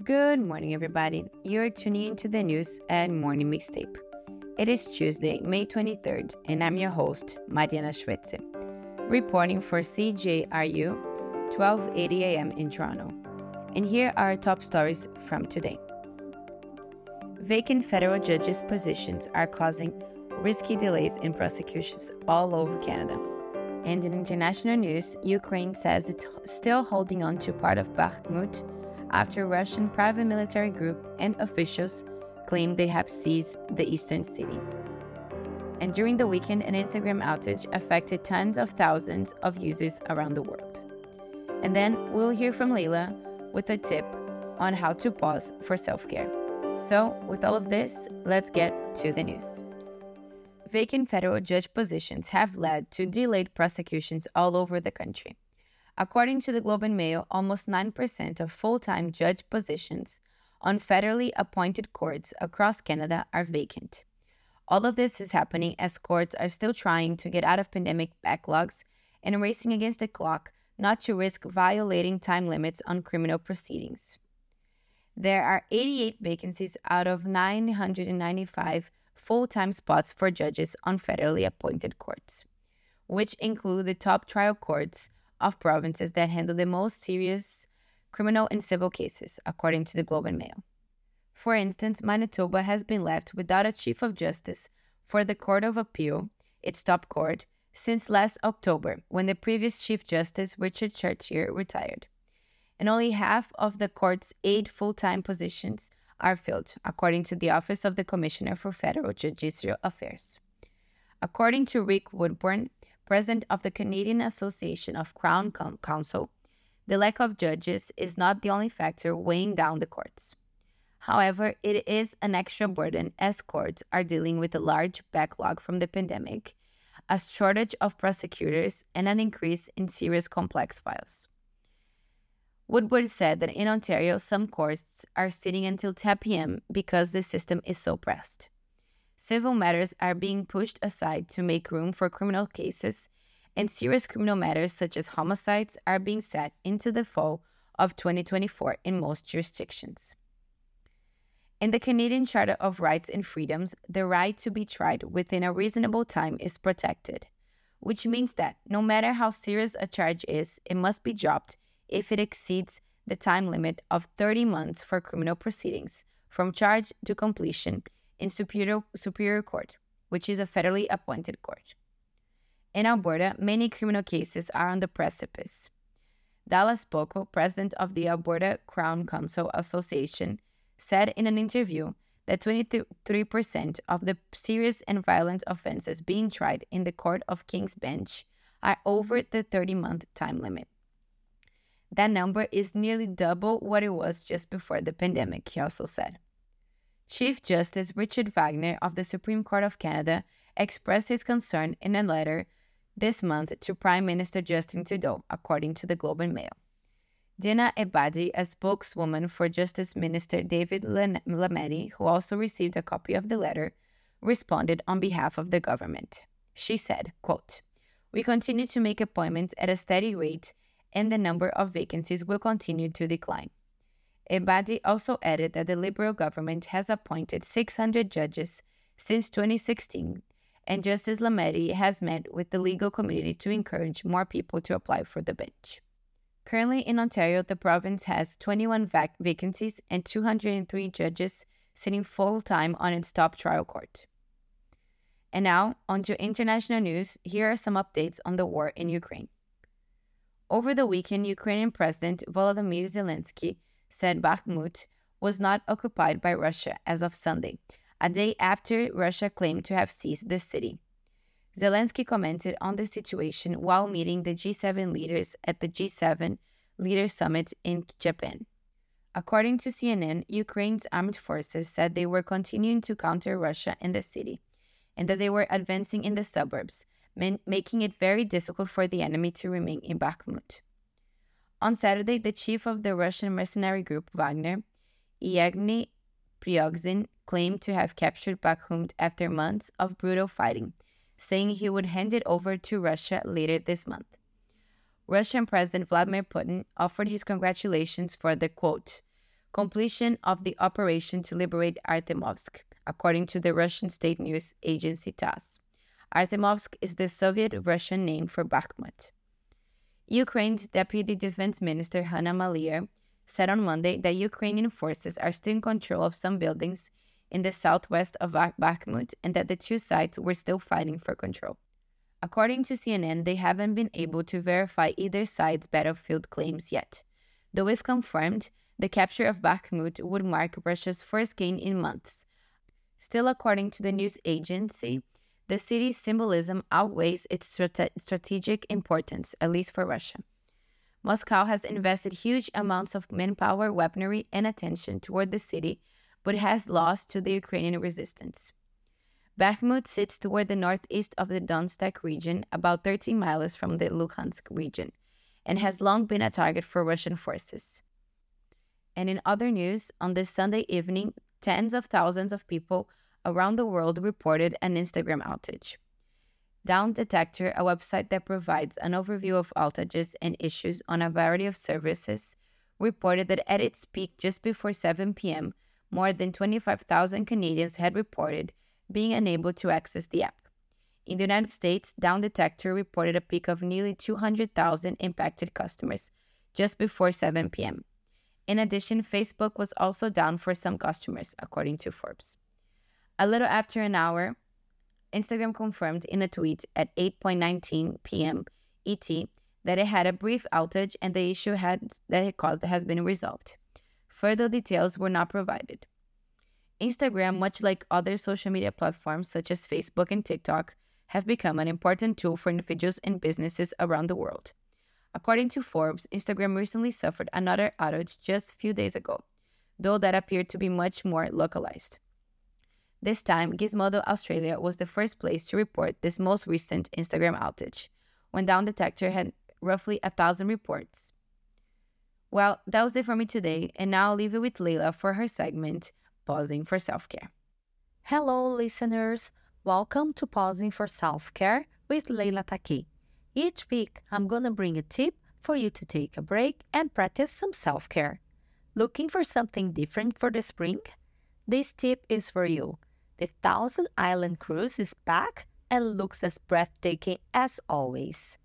Good morning, everybody. You're tuning into the news and morning mixtape. It is Tuesday, May 23rd, and I'm your host, Mariana Schuetze, reporting for CJRU 1280 AM in Toronto. And here are top stories from today. Vacant federal judges' positions are causing risky delays in prosecutions all over Canada. And in international news, Ukraine says it's still holding on to part of Bakhmut after Russian private military group and officials claim they have seized the eastern city. And during the weekend, an Instagram outage affected tens of thousands of users around the world. And then we'll hear from Leila with a tip on how to pause for self care. So, with all of this, let's get to the news. Vacant federal judge positions have led to delayed prosecutions all over the country. According to the Globe and Mail, almost 9% of full time judge positions on federally appointed courts across Canada are vacant. All of this is happening as courts are still trying to get out of pandemic backlogs and racing against the clock not to risk violating time limits on criminal proceedings. There are 88 vacancies out of 995 full time spots for judges on federally appointed courts, which include the top trial courts of provinces that handle the most serious criminal and civil cases, according to the Globe and Mail. For instance, Manitoba has been left without a Chief of Justice for the Court of Appeal, its top court, since last October, when the previous Chief Justice, Richard Chartier, retired. And only half of the court's eight full time positions are filled, according to the Office of the Commissioner for Federal Judicial Affairs. According to Rick Woodburn, president of the Canadian Association of Crown Counsel, the lack of judges is not the only factor weighing down the courts. However, it is an extra burden as courts are dealing with a large backlog from the pandemic, a shortage of prosecutors, and an increase in serious complex files. Woodburn said that in Ontario, some courts are sitting until 10 p.m. because the system is so pressed. Civil matters are being pushed aside to make room for criminal cases, and serious criminal matters such as homicides are being set into the fall of 2024 in most jurisdictions. In the Canadian Charter of Rights and Freedoms, the right to be tried within a reasonable time is protected, which means that no matter how serious a charge is, it must be dropped if it exceeds the time limit of 30 months for criminal proceedings from charge to completion in Superior, Superior Court, which is a federally appointed court. In Alberta, many criminal cases are on the precipice. Dallas Poco, president of the Alberta Crown Counsel Association, said in an interview that 23% of the serious and violent offenses being tried in the Court of King's Bench are over the 30 month time limit. That number is nearly double what it was just before the pandemic, he also said. Chief Justice Richard Wagner of the Supreme Court of Canada expressed his concern in a letter this month to Prime Minister Justin Trudeau, according to the Globe and Mail. Dina Ebadi, a spokeswoman for Justice Minister David Lametti, who also received a copy of the letter, responded on behalf of the government. She said, quote, We continue to make appointments at a steady rate and the number of vacancies will continue to decline. Ebadi also added that the Liberal government has appointed 600 judges since 2016, and Justice Lametti has met with the legal community to encourage more people to apply for the bench. Currently in Ontario, the province has 21 vac- vacancies and 203 judges sitting full time on its top trial court. And now, on to international news. Here are some updates on the war in Ukraine. Over the weekend, Ukrainian President Volodymyr Zelensky said Bakhmut was not occupied by Russia as of Sunday, a day after Russia claimed to have seized the city. Zelensky commented on the situation while meeting the G7 leaders at the G7 Leaders Summit in Japan. According to CNN, Ukraine's armed forces said they were continuing to counter Russia in the city and that they were advancing in the suburbs, making it very difficult for the enemy to remain in Bakhmut. On Saturday, the chief of the Russian mercenary group Wagner, Yevgeny Prigozhin, claimed to have captured Bakhmut after months of brutal fighting, saying he would hand it over to Russia later this month. Russian President Vladimir Putin offered his congratulations for the quote, completion of the operation to liberate Artemovsk, according to the Russian state news agency TASS. Artemovsk is the Soviet Russian name for Bakhmut. Ukraine's Deputy Defense Minister Hanna Maliar said on Monday that Ukrainian forces are still in control of some buildings in the southwest of Bakhmut and that the two sides were still fighting for control. According to CNN, they haven't been able to verify either side's battlefield claims yet. Though if confirmed, the capture of Bakhmut would mark Russia's first gain in months. Still, according to the news agency, the city's symbolism outweighs its strate- strategic importance, at least for Russia. Moscow has invested huge amounts of manpower, weaponry, and attention toward the city, but has lost to the Ukrainian resistance. Bakhmut sits toward the northeast of the Donetsk region, about 13 miles from the Luhansk region, and has long been a target for Russian forces. And in other news, on this Sunday evening, tens of thousands of people around the world reported an Instagram outage. Down Detector, a website that provides an overview of outages and issues on a variety of services, reported that at its peak just before 7 p.m., more than 25,000 Canadians had reported being unable to access the app. In the United States, Down Detector reported a peak of nearly 200,000 impacted customers just before 7 p.m. In addition, Facebook was also down for some customers, according to Forbes. A little after an hour, Instagram confirmed in a tweet at 8:19 p.m. ET that it had a brief outage and the issue had that it caused has been resolved. Further details were not provided. Instagram, much like other social media platforms such as Facebook and TikTok, have become an important tool for individuals and businesses around the world. According to Forbes, Instagram recently suffered another outage just a few days ago, though that appeared to be much more localized. This time, Gizmodo Australia was the first place to report this most recent Instagram outage, when Down Detector had roughly a thousand reports. Well, that was it for me today, and now I'll leave it with Leila for her segment, Pausing for Self Care. Hello, listeners. Welcome to Pausing for Self Care with Leila Takei. Each week, I'm going to bring a tip for you to take a break and practice some self care. Looking for something different for the spring? This tip is for you. The Thousand Island Cruise is back and looks as breathtaking as always.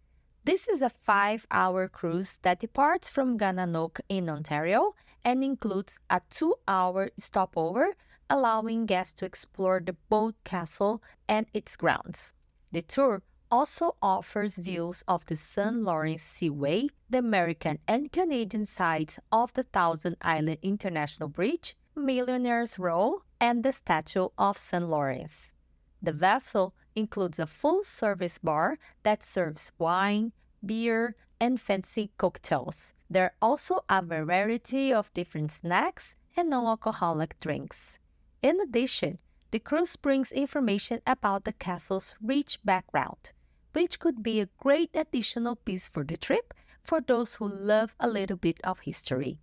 This is a five hour cruise that departs from Gananoque in Ontario and includes a two hour stopover, allowing guests to explore the Boldt Castle and its grounds. The tour also offers views of the St. Lawrence Seaway, the American and Canadian sides of the Thousand Island International Bridge, Millionaire's Row, and the Statue of St. Lawrence. The vessel includes a full service bar that serves wine, beer, and fancy cocktails. There are also a variety of different snacks and non alcoholic drinks. In addition, the cruise brings information about the castle's rich background, which could be a great additional piece for the trip for those who love a little bit of history.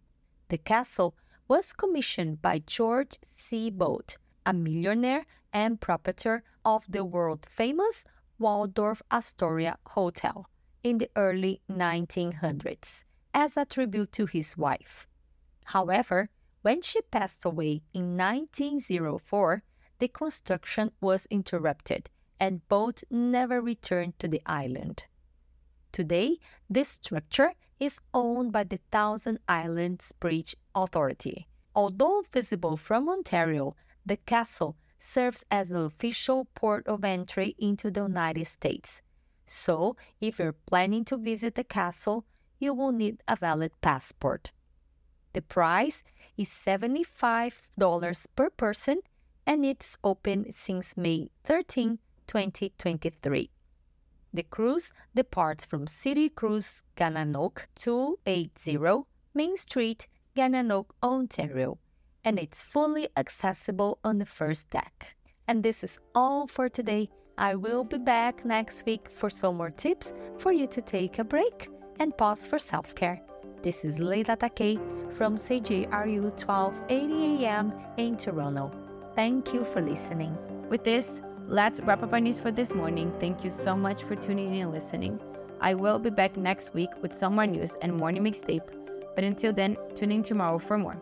The castle was commissioned by George C. Boldt, a millionaire and proprietor of the world famous Waldorf Astoria Hotel in the early 1900s as a tribute to his wife. However, when she passed away in 1904, the construction was interrupted and Boldt never returned to the island. Today, this structure is owned by the Thousand Islands Bridge Authority. Although visible from Ontario, the castle serves as an official port of entry into the United States. So, if you're planning to visit the castle, you will need a valid passport. The price is $75 per person and it's open since May 13, 2023. The cruise departs from City Cruise Gananoque 280 Main Street, Gananoque, Ontario, and it's fully accessible on the first deck. And this is all for today. I will be back next week for some more tips for you to take a break and pause for self care. This is Leila Takei from CJRU 1280 AM in Toronto. Thank you for listening. With this, Let's wrap up our news for this morning. Thank you so much for tuning in and listening. I will be back next week with some more news and morning mixtape. But until then, tune in tomorrow for more.